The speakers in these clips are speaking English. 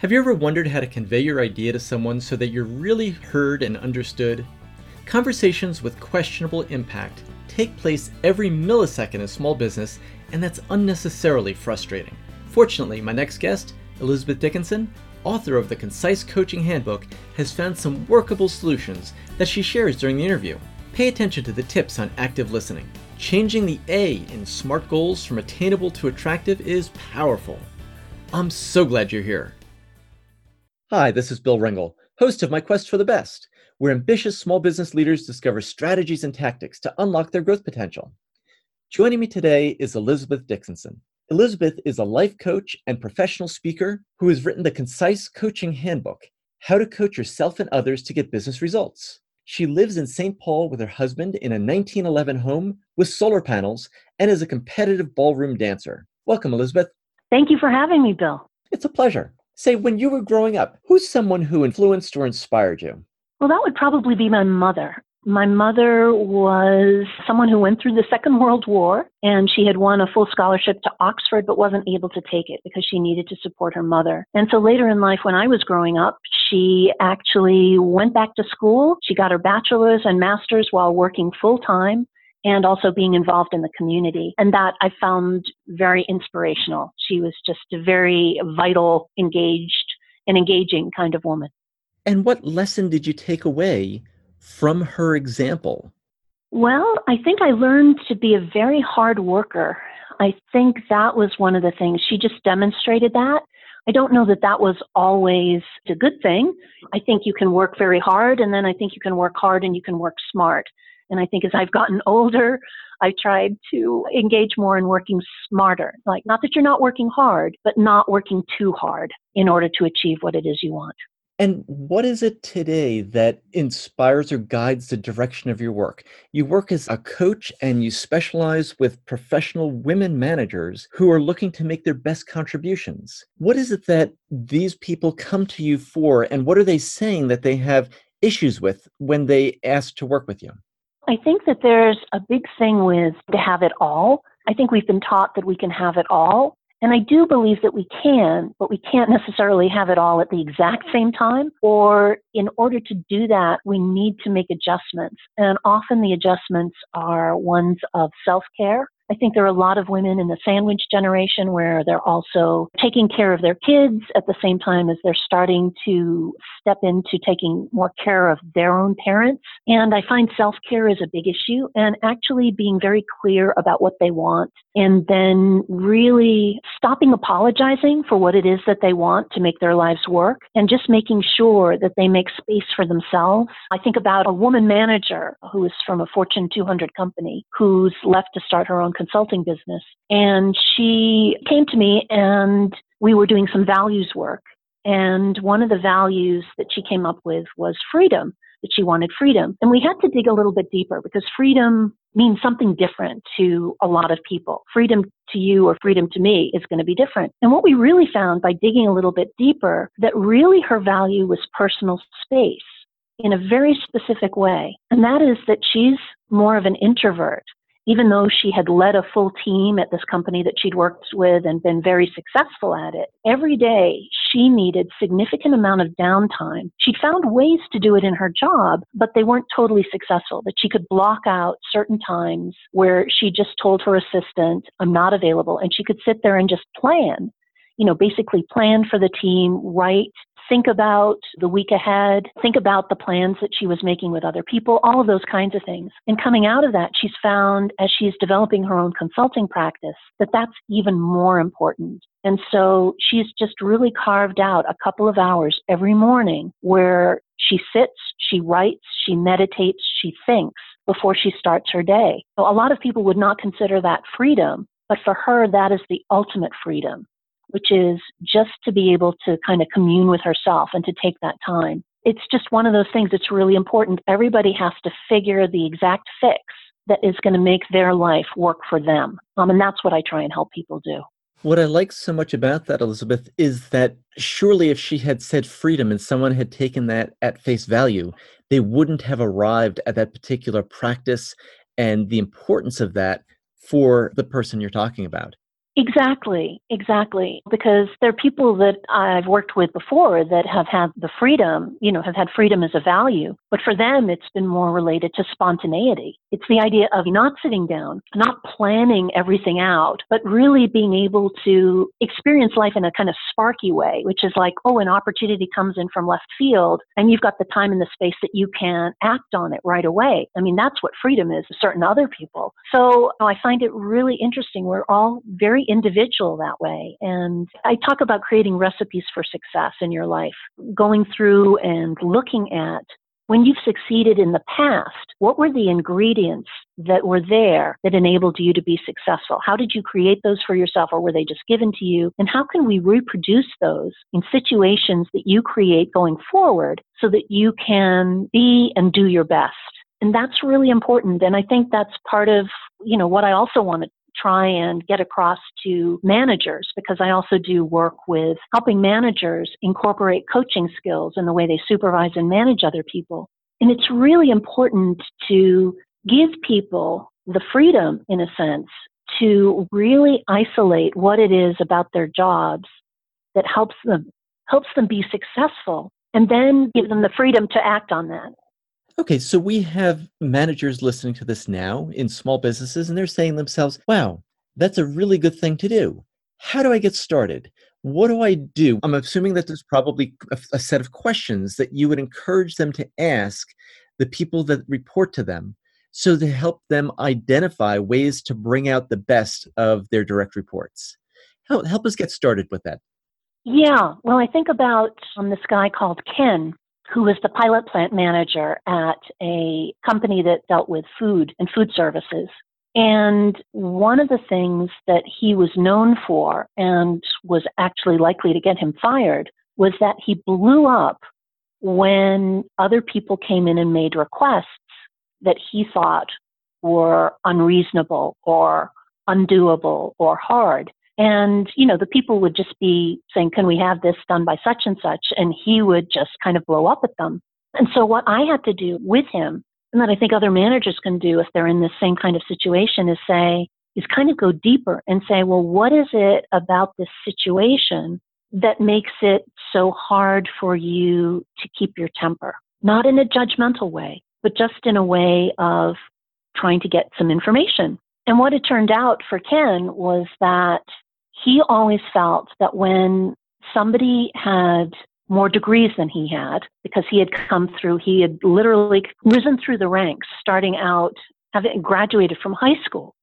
Have you ever wondered how to convey your idea to someone so that you're really heard and understood? Conversations with questionable impact take place every millisecond in small business, and that's unnecessarily frustrating. Fortunately, my next guest, Elizabeth Dickinson, author of the Concise Coaching Handbook, has found some workable solutions that she shares during the interview. Pay attention to the tips on active listening. Changing the A in SMART goals from attainable to attractive is powerful. I'm so glad you're here. Hi, this is Bill Ringle, host of My Quest for the Best, where ambitious small business leaders discover strategies and tactics to unlock their growth potential. Joining me today is Elizabeth Dickinson. Elizabeth is a life coach and professional speaker who has written the Concise Coaching Handbook How to Coach Yourself and Others to Get Business Results. She lives in St. Paul with her husband in a 1911 home with solar panels and is a competitive ballroom dancer. Welcome, Elizabeth. Thank you for having me, Bill. It's a pleasure. Say, when you were growing up, who's someone who influenced or inspired you? Well, that would probably be my mother. My mother was someone who went through the Second World War and she had won a full scholarship to Oxford but wasn't able to take it because she needed to support her mother. And so later in life, when I was growing up, she actually went back to school. She got her bachelor's and master's while working full time and also being involved in the community. And that I found very inspirational. She was just a very vital, engaged, and engaging kind of woman. And what lesson did you take away from her example? Well, I think I learned to be a very hard worker. I think that was one of the things. She just demonstrated that. I don't know that that was always a good thing. I think you can work very hard, and then I think you can work hard and you can work smart. And I think as I've gotten older, I tried to engage more in working smarter. Like, not that you're not working hard, but not working too hard in order to achieve what it is you want. And what is it today that inspires or guides the direction of your work? You work as a coach and you specialize with professional women managers who are looking to make their best contributions. What is it that these people come to you for, and what are they saying that they have issues with when they ask to work with you? I think that there's a big thing with to have it all. I think we've been taught that we can have it all. And I do believe that we can, but we can't necessarily have it all at the exact same time. Or in order to do that, we need to make adjustments. And often the adjustments are ones of self care I think there are a lot of women in the sandwich generation where they're also taking care of their kids at the same time as they're starting to step into taking more care of their own parents. And I find self care is a big issue and actually being very clear about what they want and then really stopping apologizing for what it is that they want to make their lives work and just making sure that they make space for themselves. I think about a woman manager who is from a Fortune 200 company who's left to start her own consulting business. And she came to me and we were doing some values work. And one of the values that she came up with was freedom, that she wanted freedom. And we had to dig a little bit deeper because freedom means something different to a lot of people. Freedom to you or freedom to me is going to be different. And what we really found by digging a little bit deeper, that really her value was personal space in a very specific way. And that is that she's more of an introvert even though she had led a full team at this company that she'd worked with and been very successful at it, every day she needed significant amount of downtime. She'd found ways to do it in her job, but they weren't totally successful, that she could block out certain times where she just told her assistant, I'm not available, and she could sit there and just plan you know, basically plan for the team, write think about the week ahead, think about the plans that she was making with other people, all of those kinds of things. And coming out of that, she's found as she's developing her own consulting practice that that's even more important. And so she's just really carved out a couple of hours every morning where she sits, she writes, she meditates, she thinks before she starts her day. So a lot of people would not consider that freedom, but for her, that is the ultimate freedom which is just to be able to kind of commune with herself and to take that time. It's just one of those things that's really important. Everybody has to figure the exact fix that is going to make their life work for them. Um, and that's what I try and help people do. What I like so much about that, Elizabeth, is that surely if she had said freedom and someone had taken that at face value, they wouldn't have arrived at that particular practice and the importance of that for the person you're talking about. Exactly, exactly. Because there are people that I've worked with before that have had the freedom, you know, have had freedom as a value. But for them, it's been more related to spontaneity. It's the idea of not sitting down, not planning everything out, but really being able to experience life in a kind of sparky way, which is like, oh, an opportunity comes in from left field and you've got the time and the space that you can act on it right away. I mean, that's what freedom is to certain other people. So I find it really interesting. We're all very individual that way. And I talk about creating recipes for success in your life, going through and looking at when you've succeeded in the past, what were the ingredients that were there that enabled you to be successful? How did you create those for yourself or were they just given to you? And how can we reproduce those in situations that you create going forward so that you can be and do your best? And that's really important. And I think that's part of, you know, what I also want to try and get across to managers because I also do work with helping managers incorporate coaching skills in the way they supervise and manage other people. And it's really important to give people the freedom, in a sense, to really isolate what it is about their jobs that helps them helps them be successful and then give them the freedom to act on that. Okay, so we have managers listening to this now in small businesses, and they're saying themselves, wow, that's a really good thing to do. How do I get started? What do I do? I'm assuming that there's probably a, a set of questions that you would encourage them to ask the people that report to them so to help them identify ways to bring out the best of their direct reports. Help, help us get started with that. Yeah, well, I think about um, this guy called Ken, who was the pilot plant manager at a company that dealt with food and food services. And one of the things that he was known for and was actually likely to get him fired was that he blew up when other people came in and made requests that he thought were unreasonable or undoable or hard. And, you know, the people would just be saying, can we have this done by such and such? And he would just kind of blow up at them. And so what I had to do with him, and that I think other managers can do if they're in the same kind of situation, is say, is kind of go deeper and say, well, what is it about this situation that makes it so hard for you to keep your temper? Not in a judgmental way, but just in a way of trying to get some information. And what it turned out for Ken was that he always felt that when somebody had more degrees than he had, because he had come through, he had literally risen through the ranks, starting out having graduated from high school.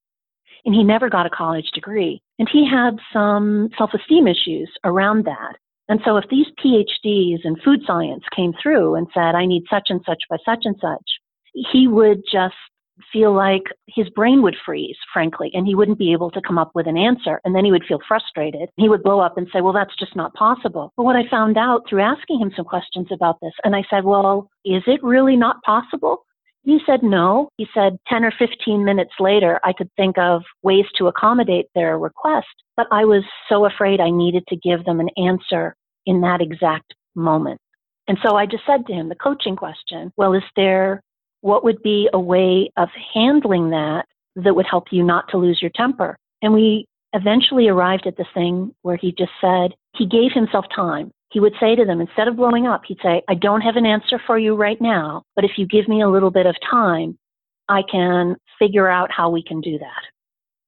And he never got a college degree. And he had some self esteem issues around that. And so if these PhDs in food science came through and said, I need such and such by such and such, he would just feel like his brain would freeze, frankly, and he wouldn't be able to come up with an answer. And then he would feel frustrated. He would blow up and say, Well, that's just not possible. But what I found out through asking him some questions about this, and I said, Well, is it really not possible? He said no. He said 10 or 15 minutes later, I could think of ways to accommodate their request, but I was so afraid I needed to give them an answer in that exact moment. And so I just said to him the coaching question, well, is there what would be a way of handling that that would help you not to lose your temper? And we eventually arrived at this thing where he just said he gave himself time. He would say to them, instead of blowing up, he'd say, I don't have an answer for you right now, but if you give me a little bit of time, I can figure out how we can do that.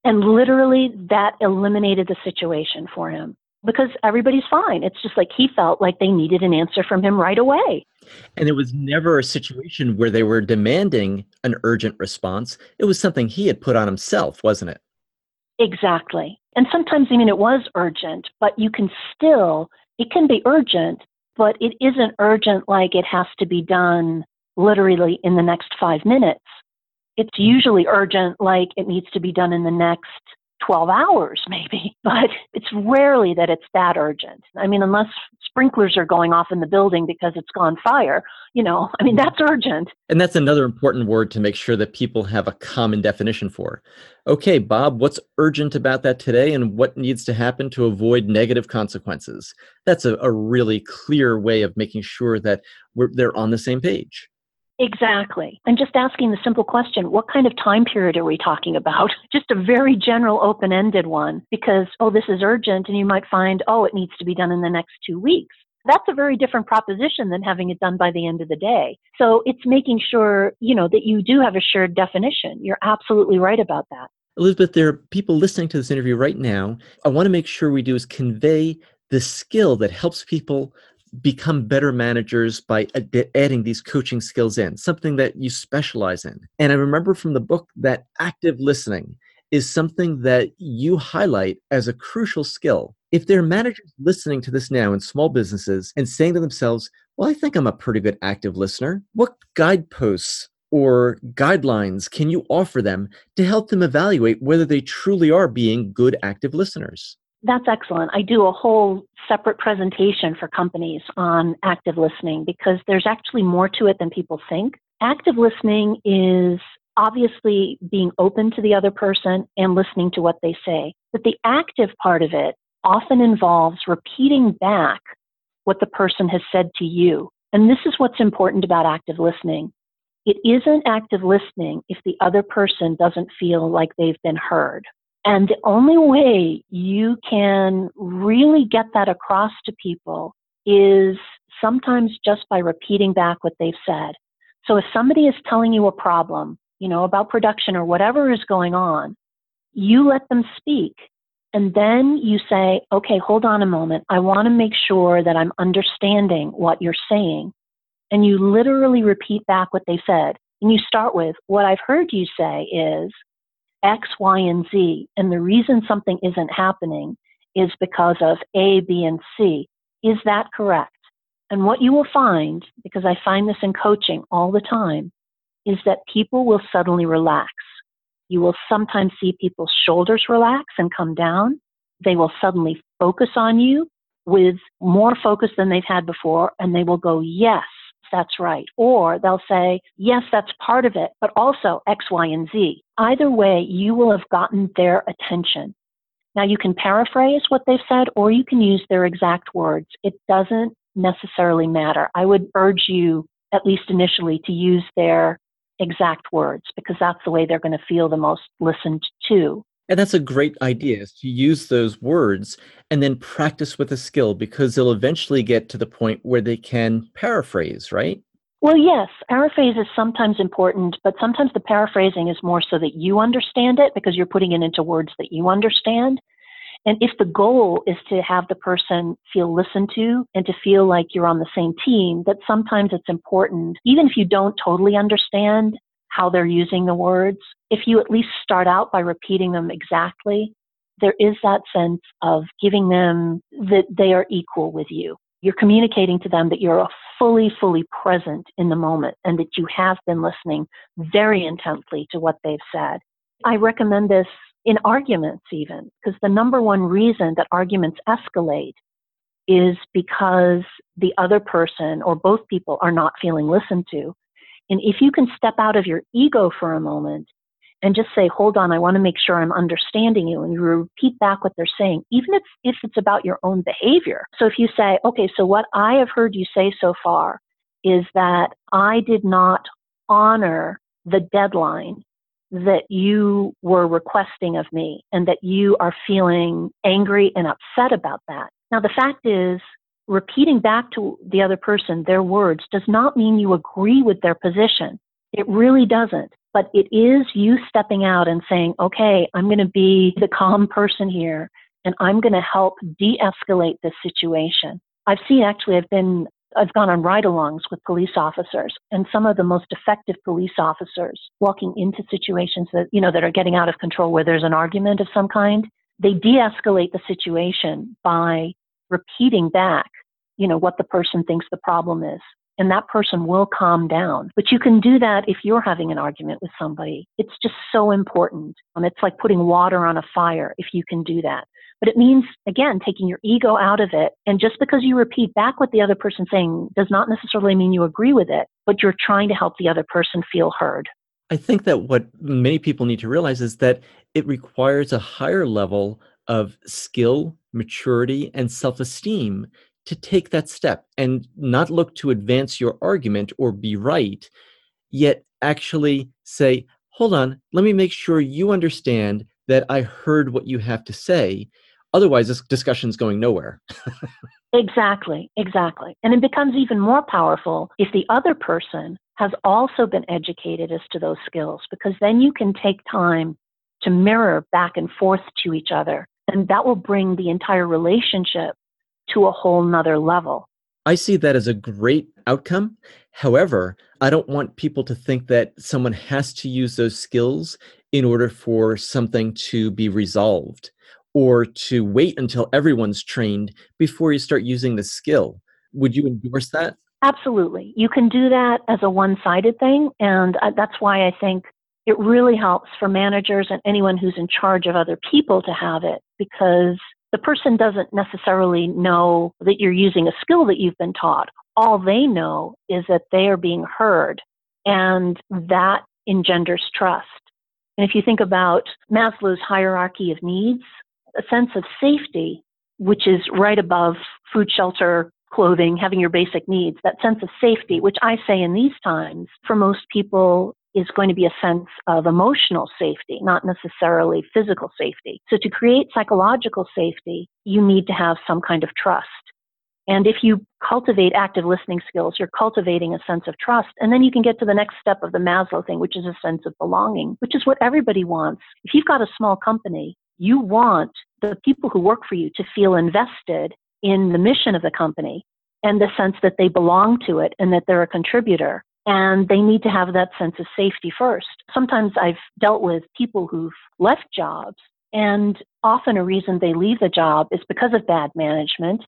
And literally, that eliminated the situation for him because everybody's fine. It's just like he felt like they needed an answer from him right away. And it was never a situation where they were demanding an urgent response. It was something he had put on himself, wasn't it? Exactly. And sometimes, I mean, it was urgent, but you can still, it can be urgent, but it isn't urgent like it has to be done literally in the next five minutes. It's mm-hmm. usually urgent like it needs to be done in the next 12 hours maybe, but it's rarely that it's that urgent. I mean, unless sprinklers are going off in the building because it's gone fire, you know, I mean, that's mm-hmm. urgent. And that's another important word to make sure that people have a common definition for. Okay, Bob, what's urgent about that today and what needs to happen to avoid negative consequences? That's a, a really clear way of making sure that we're, they're on the same page. Exactly. And just asking the simple question, what kind of time period are we talking about? Just a very general, open ended one because, oh, this is urgent. And you might find, oh, it needs to be done in the next two weeks. That's a very different proposition than having it done by the end of the day. So it's making sure, you know, that you do have a shared definition. You're absolutely right about that. Elizabeth, there are people listening to this interview right now. I want to make sure we do is convey the skill that helps people become better managers by ad- adding these coaching skills in, something that you specialize in. And I remember from the book that active listening is something that you highlight as a crucial skill. If there are managers listening to this now in small businesses and saying to themselves, well, I think I'm a pretty good active listener, what guideposts or guidelines can you offer them to help them evaluate whether they truly are being good active listeners? That's excellent. I do a whole separate presentation for companies on active listening because there's actually more to it than people think. Active listening is obviously being open to the other person and listening to what they say. But the active part of it often involves repeating back what the person has said to you. And this is what's important about active listening. It isn't active listening if the other person doesn't feel like they've been heard. And the only way you can really get that across to people is sometimes just by repeating back what they've said. So if somebody is telling you a problem, you know, about production or whatever is going on, you let them speak. And then you say, okay, hold on a moment. I want to make sure that I'm understanding what you're saying. And you literally repeat back what they said. And you start with, what I've heard you say is, X, Y, and Z. And the reason something isn't happening is because of A, B, and C. Is that correct? And what you will find, because I find this in coaching all the time, is that people will suddenly relax. You will sometimes see people's shoulders relax and come down. They will suddenly focus on you with more focus than they've had before, and they will go, Yes, that's right. Or they'll say, yes, that's part of it, but also X, Y, and Z. Either way, you will have gotten their attention. Now, you can paraphrase what they've said or you can use their exact words. It doesn't necessarily matter. I would urge you, at least initially, to use their exact words because that's the way they're going to feel the most listened to. And that's a great idea is to use those words and then practice with a skill because they'll eventually get to the point where they can paraphrase, right? Well, yes, paraphrase is sometimes important, but sometimes the paraphrasing is more so that you understand it because you're putting it into words that you understand. And if the goal is to have the person feel listened to and to feel like you're on the same team, that sometimes it's important, even if you don't totally understand how they're using the words, if you at least start out by repeating them exactly, there is that sense of giving them that they are equal with you. You're communicating to them that you're fully, fully present in the moment and that you have been listening very intently to what they've said. I recommend this in arguments, even, because the number one reason that arguments escalate is because the other person or both people are not feeling listened to. And if you can step out of your ego for a moment and just say, hold on, I want to make sure I'm understanding you. And you repeat back what they're saying, even if, if it's about your own behavior. So if you say, okay, so what I have heard you say so far is that I did not honor the deadline that you were requesting of me and that you are feeling angry and upset about that. Now, the fact is, repeating back to the other person their words does not mean you agree with their position. It really doesn't. But it is you stepping out and saying, okay, I'm going to be the calm person here and I'm going to help de escalate this situation. I've seen actually, I've been, I've gone on ride alongs with police officers and some of the most effective police officers walking into situations that, you know, that are getting out of control where there's an argument of some kind. They de escalate the situation by repeating back, you know, what the person thinks the problem is. And that person will calm down. But you can do that if you're having an argument with somebody. It's just so important. Um, it's like putting water on a fire if you can do that. But it means, again, taking your ego out of it. And just because you repeat back what the other person's saying does not necessarily mean you agree with it, but you're trying to help the other person feel heard. I think that what many people need to realize is that it requires a higher level of skill, maturity, and self esteem to take that step and not look to advance your argument or be right, yet actually say, hold on, let me make sure you understand that I heard what you have to say. Otherwise, this discussion's going nowhere. exactly, exactly. And it becomes even more powerful if the other person has also been educated as to those skills, because then you can take time to mirror back and forth to each other. And that will bring the entire relationship to a whole nother level. I see that as a great outcome. However, I don't want people to think that someone has to use those skills in order for something to be resolved or to wait until everyone's trained before you start using the skill. Would you endorse that? Absolutely. You can do that as a one sided thing. And uh, that's why I think it really helps for managers and anyone who's in charge of other people to have it because the person doesn't necessarily know that you're using a skill that you've been taught. All they know is that they are being heard, and that engenders trust. And if you think about Maslow's hierarchy of needs, a sense of safety, which is right above food, shelter, clothing, having your basic needs, that sense of safety, which I say in these times, for most people is going to be a sense of emotional safety, not necessarily physical safety. So to create psychological safety, you need to have some kind of trust. And if you cultivate active listening skills, you're cultivating a sense of trust. And then you can get to the next step of the Maslow thing, which is a sense of belonging, which is what everybody wants. If you've got a small company, you want the people who work for you to feel invested in the mission of the company and the sense that they belong to it and that they're a contributor and they need to have that sense of safety first. Sometimes I've dealt with people who've left jobs, and often a reason they leave the job is because of bad management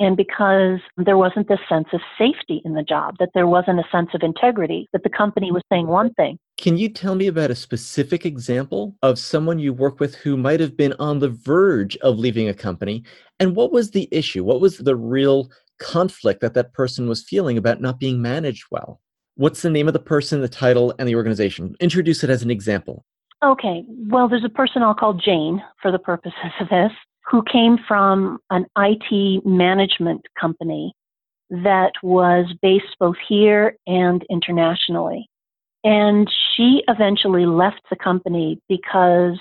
and because there wasn't this sense of safety in the job, that there wasn't a sense of integrity, that the company was saying one thing. Can you tell me about a specific example of someone you work with who might have been on the verge of leaving a company? And what was the issue? What was the real conflict that that person was feeling about not being managed well? What's the name of the person, the title, and the organization? Introduce it as an example. Okay. Well, there's a person I'll call Jane for the purposes of this, who came from an IT management company that was based both here and internationally. And she eventually left the company because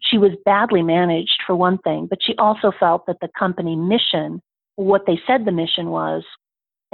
she was badly managed, for one thing, but she also felt that the company mission, what they said the mission was,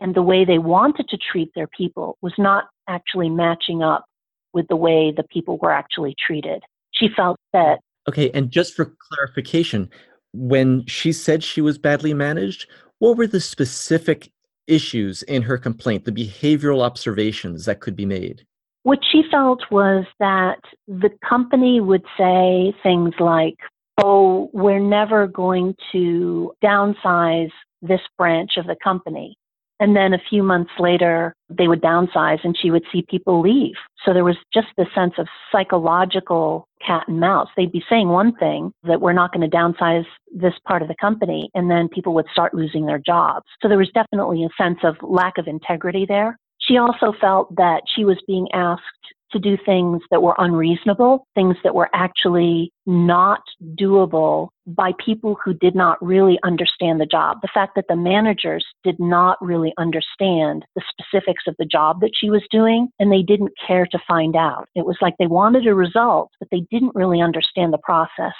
and the way they wanted to treat their people was not actually matching up with the way the people were actually treated. She felt that. Okay, and just for clarification, when she said she was badly managed, what were the specific issues in her complaint, the behavioral observations that could be made? What she felt was that the company would say things like, oh, we're never going to downsize this branch of the company. And then a few months later, they would downsize and she would see people leave. So there was just this sense of psychological cat and mouse. They'd be saying one thing that we're not going to downsize this part of the company, and then people would start losing their jobs. So there was definitely a sense of lack of integrity there. She also felt that she was being asked to do things that were unreasonable, things that were actually not doable by people who did not really understand the job. The fact that the managers did not really understand the specifics of the job that she was doing and they didn't care to find out. It was like they wanted a result, but they didn't really understand the process.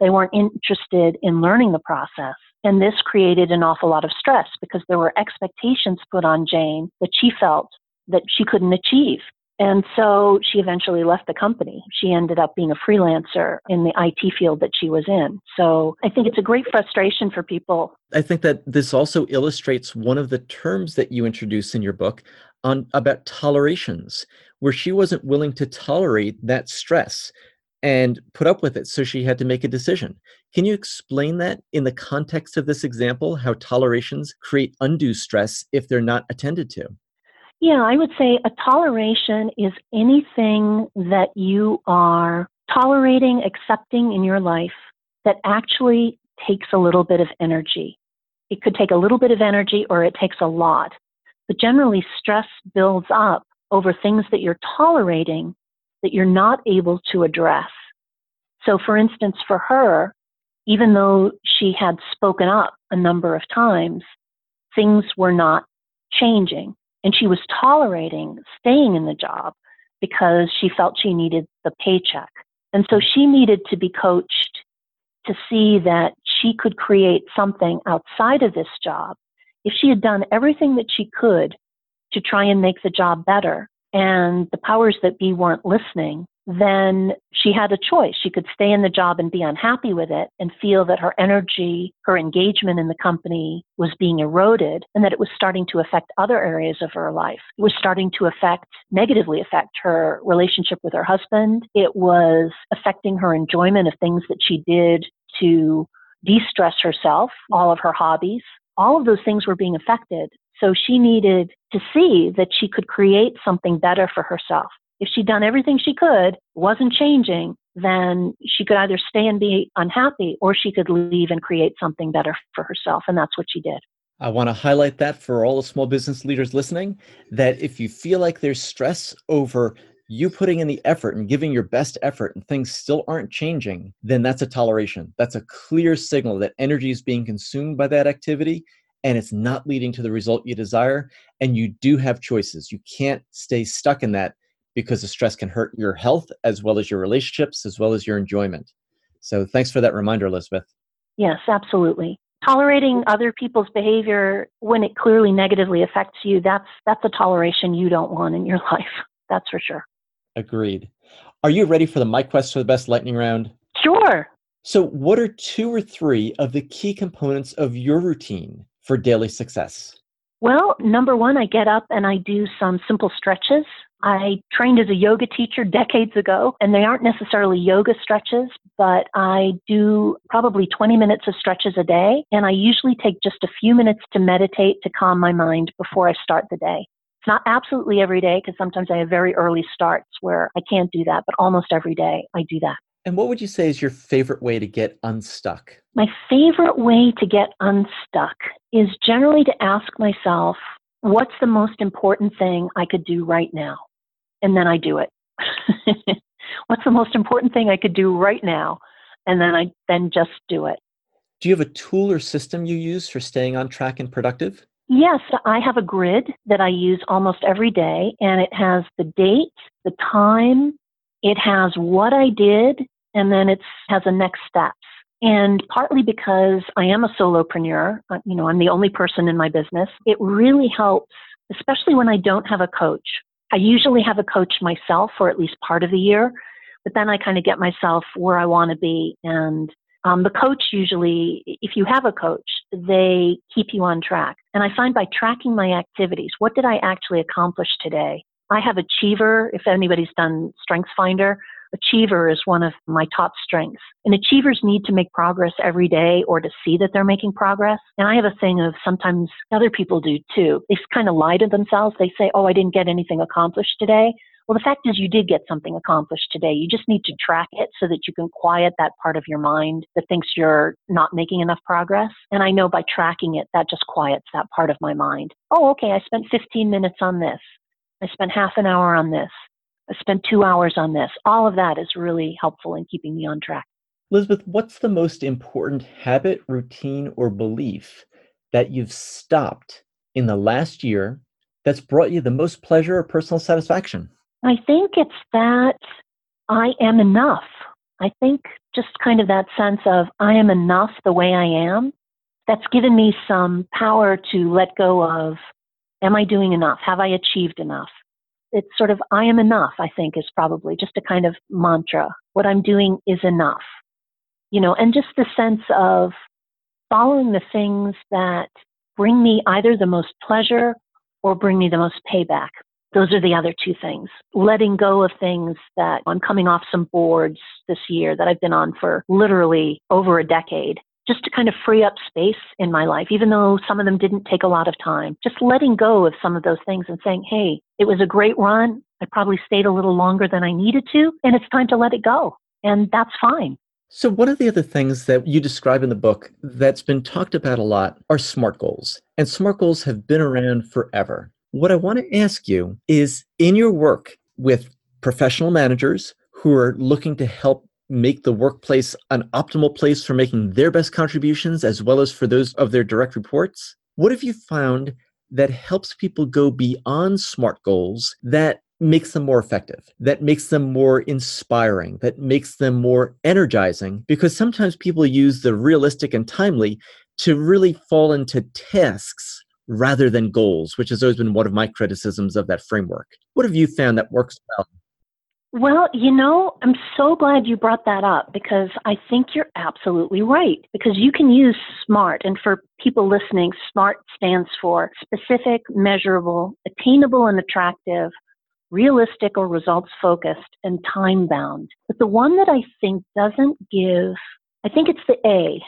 They weren't interested in learning the process. And this created an awful lot of stress because there were expectations put on Jane that she felt that she couldn't achieve. And so she eventually left the company. She ended up being a freelancer in the IT field that she was in. So I think it's a great frustration for people. I think that this also illustrates one of the terms that you introduce in your book on about tolerations, where she wasn't willing to tolerate that stress and put up with it. So she had to make a decision. Can you explain that in the context of this example, how tolerations create undue stress if they're not attended to? Yeah, I would say a toleration is anything that you are tolerating, accepting in your life that actually takes a little bit of energy. It could take a little bit of energy or it takes a lot. But generally, stress builds up over things that you're tolerating that you're not able to address. So, for instance, for her, even though she had spoken up a number of times, things were not changing and she was tolerating staying in the job because she felt she needed the paycheck. And so she needed to be coached to see that she could create something outside of this job. If she had done everything that she could to try and make the job better and the powers that be weren't listening, then she had a choice. She could stay in the job and be unhappy with it and feel that her energy, her engagement in the company was being eroded and that it was starting to affect other areas of her life. It was starting to affect, negatively affect her relationship with her husband. It was affecting her enjoyment of things that she did to de stress herself, all of her hobbies. All of those things were being affected. So she needed to see that she could create something better for herself if she'd done everything she could, wasn't changing, then she could either stay and be unhappy or she could leave and create something better for herself. And that's what she did. I want to highlight that for all the small business leaders listening that if you feel like there's stress over you putting in the effort and giving your best effort and things still aren't changing, then that's a toleration. That's a clear signal that energy is being consumed by that activity and it's not leading to the result you desire. And you do have choices. You can't stay stuck in that because the stress can hurt your health as well as your relationships as well as your enjoyment. So thanks for that reminder, Elizabeth. Yes, absolutely. Tolerating other people's behavior when it clearly negatively affects you, that's that's a toleration you don't want in your life. That's for sure. Agreed. Are you ready for the My Quest for the Best lightning round? Sure. So, what are two or three of the key components of your routine for daily success? Well, number one, I get up and I do some simple stretches. I trained as a yoga teacher decades ago, and they aren't necessarily yoga stretches, but I do probably 20 minutes of stretches a day. And I usually take just a few minutes to meditate to calm my mind before I start the day. It's not absolutely every day because sometimes I have very early starts where I can't do that, but almost every day I do that. And what would you say is your favorite way to get unstuck? My favorite way to get unstuck is generally to ask myself, what's the most important thing I could do right now? And then I do it. what's the most important thing I could do right now? And then I then just do it. Do you have a tool or system you use for staying on track and productive? Yes, I have a grid that I use almost every day, and it has the date, the time, it has what I did, and then it has a next steps. And partly because I am a solopreneur, uh, you know, I'm the only person in my business, it really helps, especially when I don't have a coach. I usually have a coach myself for at least part of the year, but then I kind of get myself where I want to be. And um, the coach usually, if you have a coach, they keep you on track. And I find by tracking my activities, what did I actually accomplish today? I have Achiever, if anybody's done Strengths Finder, achiever is one of my top strengths. And achievers need to make progress every day or to see that they're making progress. And I have a thing of sometimes other people do too. They kind of lie to themselves. They say, Oh, I didn't get anything accomplished today. Well, the fact is, you did get something accomplished today. You just need to track it so that you can quiet that part of your mind that thinks you're not making enough progress. And I know by tracking it, that just quiets that part of my mind. Oh, okay, I spent 15 minutes on this. I spent half an hour on this. I spent two hours on this. All of that is really helpful in keeping me on track. Elizabeth, what's the most important habit, routine, or belief that you've stopped in the last year that's brought you the most pleasure or personal satisfaction? I think it's that I am enough. I think just kind of that sense of I am enough the way I am. That's given me some power to let go of am I doing enough? Have I achieved enough? It's sort of I am enough, I think, is probably just a kind of mantra. What I'm doing is enough. You know, and just the sense of following the things that bring me either the most pleasure or bring me the most payback. Those are the other two things. Letting go of things that I'm coming off some boards this year that I've been on for literally over a decade just to kind of free up space in my life, even though some of them didn't take a lot of time. Just letting go of some of those things and saying, hey, it was a great run. I probably stayed a little longer than I needed to, and it's time to let it go. And that's fine. So, one of the other things that you describe in the book that's been talked about a lot are SMART goals. And SMART goals have been around forever. What I want to ask you is in your work with professional managers who are looking to help make the workplace an optimal place for making their best contributions as well as for those of their direct reports? What have you found that helps people go beyond SMART goals that makes them more effective, that makes them more inspiring, that makes them more energizing. Because sometimes people use the realistic and timely to really fall into tasks rather than goals, which has always been one of my criticisms of that framework. What have you found that works well? Well, you know, I'm so glad you brought that up because I think you're absolutely right. Because you can use SMART, and for people listening, SMART stands for specific, measurable, attainable, and attractive, realistic or results focused, and time bound. But the one that I think doesn't give, I think it's the A.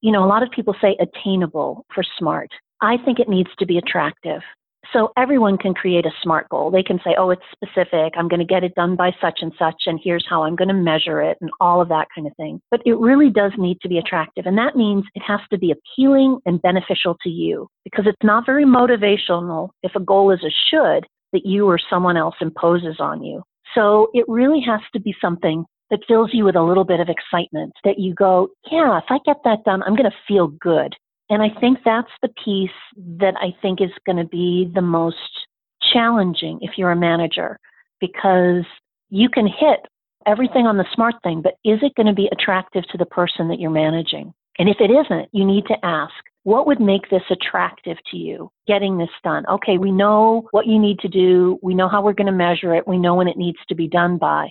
You know, a lot of people say attainable for SMART. I think it needs to be attractive. So everyone can create a SMART goal. They can say, oh, it's specific. I'm going to get it done by such and such, and here's how I'm going to measure it, and all of that kind of thing. But it really does need to be attractive. And that means it has to be appealing and beneficial to you because it's not very motivational if a goal is a should that you or someone else imposes on you. So it really has to be something that fills you with a little bit of excitement that you go, yeah, if I get that done, I'm going to feel good. And I think that's the piece that I think is going to be the most challenging if you're a manager because you can hit everything on the smart thing, but is it going to be attractive to the person that you're managing? And if it isn't, you need to ask, what would make this attractive to you getting this done? Okay, we know what you need to do. We know how we're going to measure it. We know when it needs to be done by.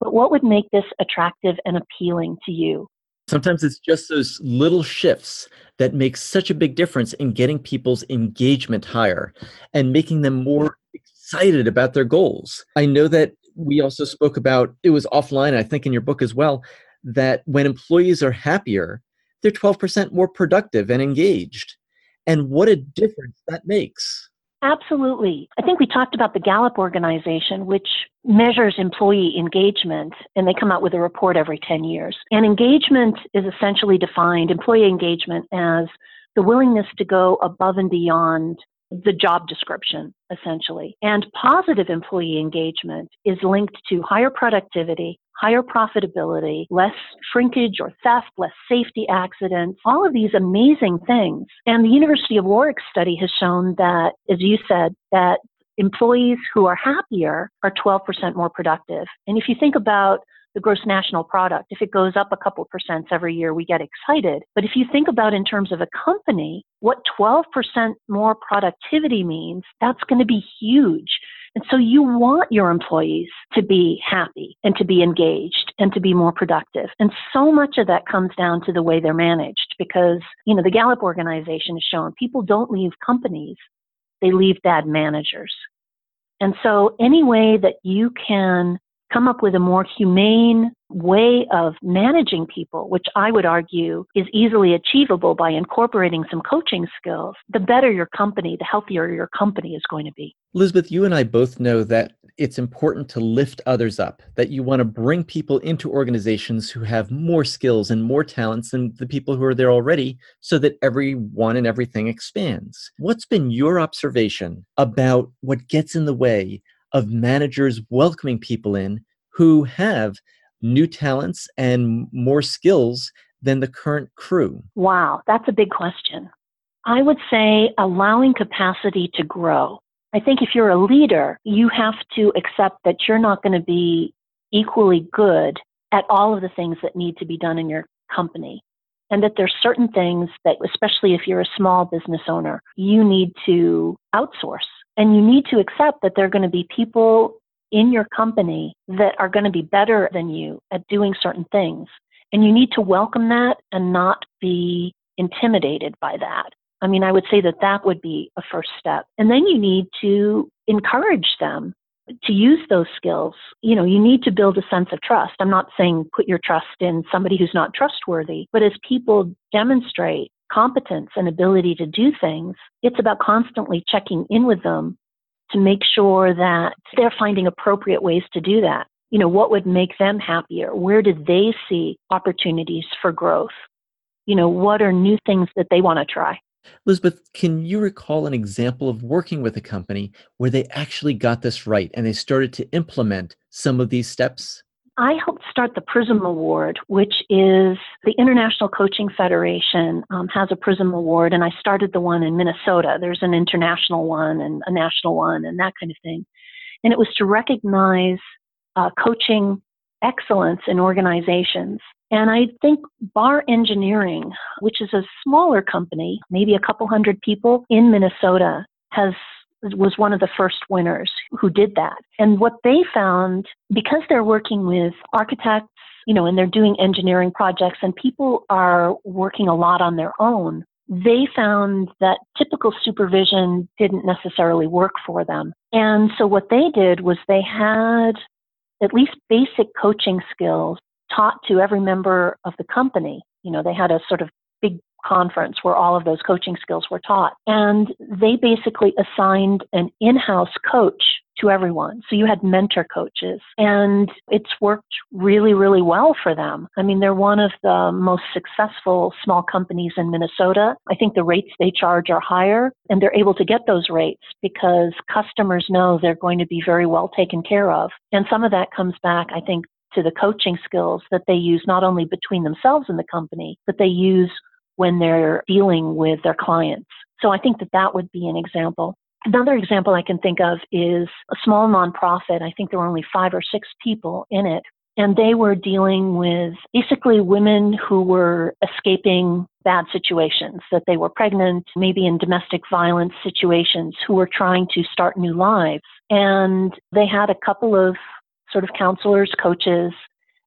But what would make this attractive and appealing to you? Sometimes it's just those little shifts that make such a big difference in getting people's engagement higher and making them more excited about their goals. I know that we also spoke about it was offline, I think in your book as well, that when employees are happier, they're 12% more productive and engaged. And what a difference that makes. Absolutely. I think we talked about the Gallup organization, which measures employee engagement, and they come out with a report every 10 years. And engagement is essentially defined, employee engagement, as the willingness to go above and beyond the job description, essentially. And positive employee engagement is linked to higher productivity, higher profitability, less shrinkage or theft, less safety accidents, all of these amazing things. And the University of Warwick study has shown that, as you said, that employees who are happier are 12% more productive. And if you think about the gross national product. If it goes up a couple percent every year, we get excited. But if you think about in terms of a company, what 12% more productivity means, that's going to be huge. And so you want your employees to be happy and to be engaged and to be more productive. And so much of that comes down to the way they're managed because, you know, the Gallup organization has shown people don't leave companies, they leave bad managers. And so any way that you can come up with a more humane way of managing people, which I would argue is easily achievable by incorporating some coaching skills, the better your company, the healthier your company is going to be. Elizabeth, you and I both know that it's important to lift others up, that you want to bring people into organizations who have more skills and more talents than the people who are there already so that everyone and everything expands. What's been your observation about what gets in the way of managers welcoming people in who have new talents and more skills than the current crew? Wow, that's a big question. I would say allowing capacity to grow. I think if you're a leader, you have to accept that you're not going to be equally good at all of the things that need to be done in your company. And that there's certain things that, especially if you're a small business owner, you need to outsource. And you need to accept that there are going to be people in your company that are going to be better than you at doing certain things. And you need to welcome that and not be intimidated by that. I mean, I would say that that would be a first step. And then you need to encourage them to use those skills. You know, you need to build a sense of trust. I'm not saying put your trust in somebody who's not trustworthy, but as people demonstrate competence and ability to do things, it's about constantly checking in with them to make sure that they're finding appropriate ways to do that. You know, what would make them happier? Where do they see opportunities for growth? You know, what are new things that they want to try? Elizabeth, can you recall an example of working with a company where they actually got this right and they started to implement some of these steps? I helped start the PRISM Award, which is the International Coaching Federation um, has a PRISM Award, and I started the one in Minnesota. There's an international one and a national one and that kind of thing. and it was to recognize uh, coaching excellence in organizations. And I think Barr Engineering, which is a smaller company, maybe a couple hundred people in Minnesota, has was one of the first winners who did that. And what they found, because they're working with architects, you know, and they're doing engineering projects and people are working a lot on their own, they found that typical supervision didn't necessarily work for them. And so what they did was they had at least basic coaching skills taught to every member of the company. You know, they had a sort of big conference where all of those coaching skills were taught. And they basically assigned an in house coach to everyone. So you had mentor coaches, and it's worked really, really well for them. I mean, they're one of the most successful small companies in Minnesota. I think the rates they charge are higher, and they're able to get those rates because customers know they're going to be very well taken care of. And some of that comes back, I think, to the coaching skills that they use not only between themselves in the company, but they use when they're dealing with their clients. So I think that that would be an example. Another example I can think of is a small nonprofit. I think there were only five or six people in it. And they were dealing with basically women who were escaping bad situations, that they were pregnant, maybe in domestic violence situations, who were trying to start new lives. And they had a couple of sort of counselors, coaches,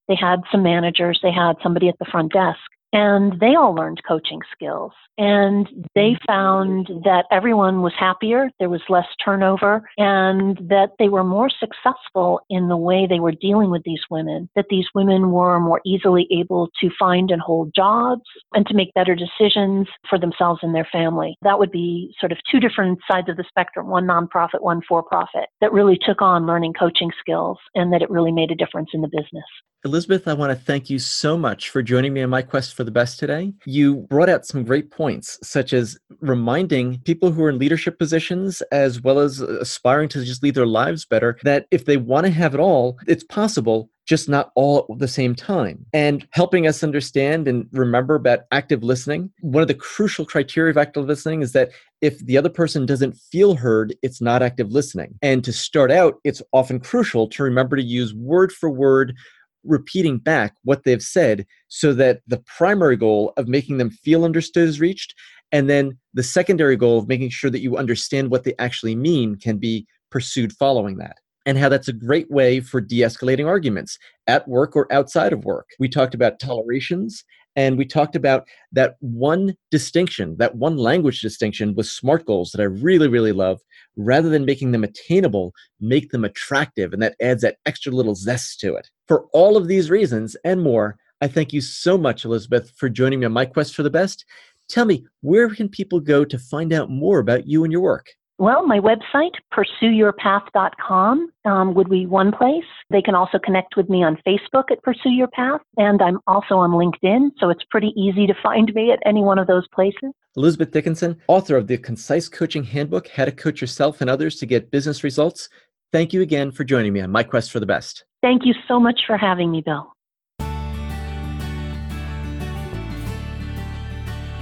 they had some managers, they had somebody at the front desk and they all learned coaching skills and they mm-hmm. found that everyone was happier there was less turnover and that they were more successful in the way they were dealing with these women that these women were more easily able to find and hold jobs and to make better decisions for themselves and their family. That would be sort of two different sides of the spectrum one nonprofit one for profit that really took on learning coaching skills and that it really made a difference in the business Elizabeth, I want to thank you so much for joining me on my quest for the best today. You brought out some great points, such as reminding people who are in leadership positions, as well as uh, aspiring to just lead their lives better, that if they want to have it all, it's possible, just not all at the same time. And helping us understand and remember about active listening. One of the crucial criteria of active listening is that if the other person doesn't feel heard, it's not active listening. And to start out, it's often crucial to remember to use word for word repeating back what they've said so that the primary goal of making them feel understood is reached and then the secondary goal of making sure that you understand what they actually mean can be pursued following that and how that's a great way for de-escalating arguments at work or outside of work. We talked about tolerations and we talked about that one distinction, that one language distinction with SMART goals that I really, really love. Rather than making them attainable, make them attractive. And that adds that extra little zest to it. For all of these reasons and more, I thank you so much, Elizabeth, for joining me on my quest for the best. Tell me, where can people go to find out more about you and your work? Well, my website, pursueyourpath.com, um, would be one place. They can also connect with me on Facebook at Pursue Your Path, and I'm also on LinkedIn, so it's pretty easy to find me at any one of those places. Elizabeth Dickinson, author of the Concise Coaching Handbook How to Coach Yourself and Others to Get Business Results. Thank you again for joining me on my quest for the best. Thank you so much for having me, Bill.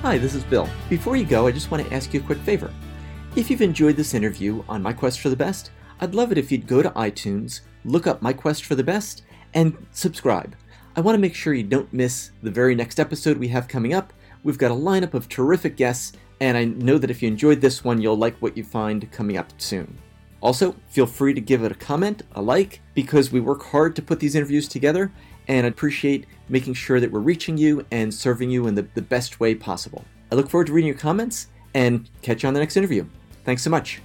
Hi, this is Bill. Before you go, I just want to ask you a quick favor. If you've enjoyed this interview on My Quest for the Best, I'd love it if you'd go to iTunes, look up My Quest for the Best, and subscribe. I want to make sure you don't miss the very next episode we have coming up. We've got a lineup of terrific guests, and I know that if you enjoyed this one, you'll like what you find coming up soon. Also, feel free to give it a comment, a like, because we work hard to put these interviews together, and I appreciate making sure that we're reaching you and serving you in the, the best way possible. I look forward to reading your comments and catch you on the next interview. Thanks so much.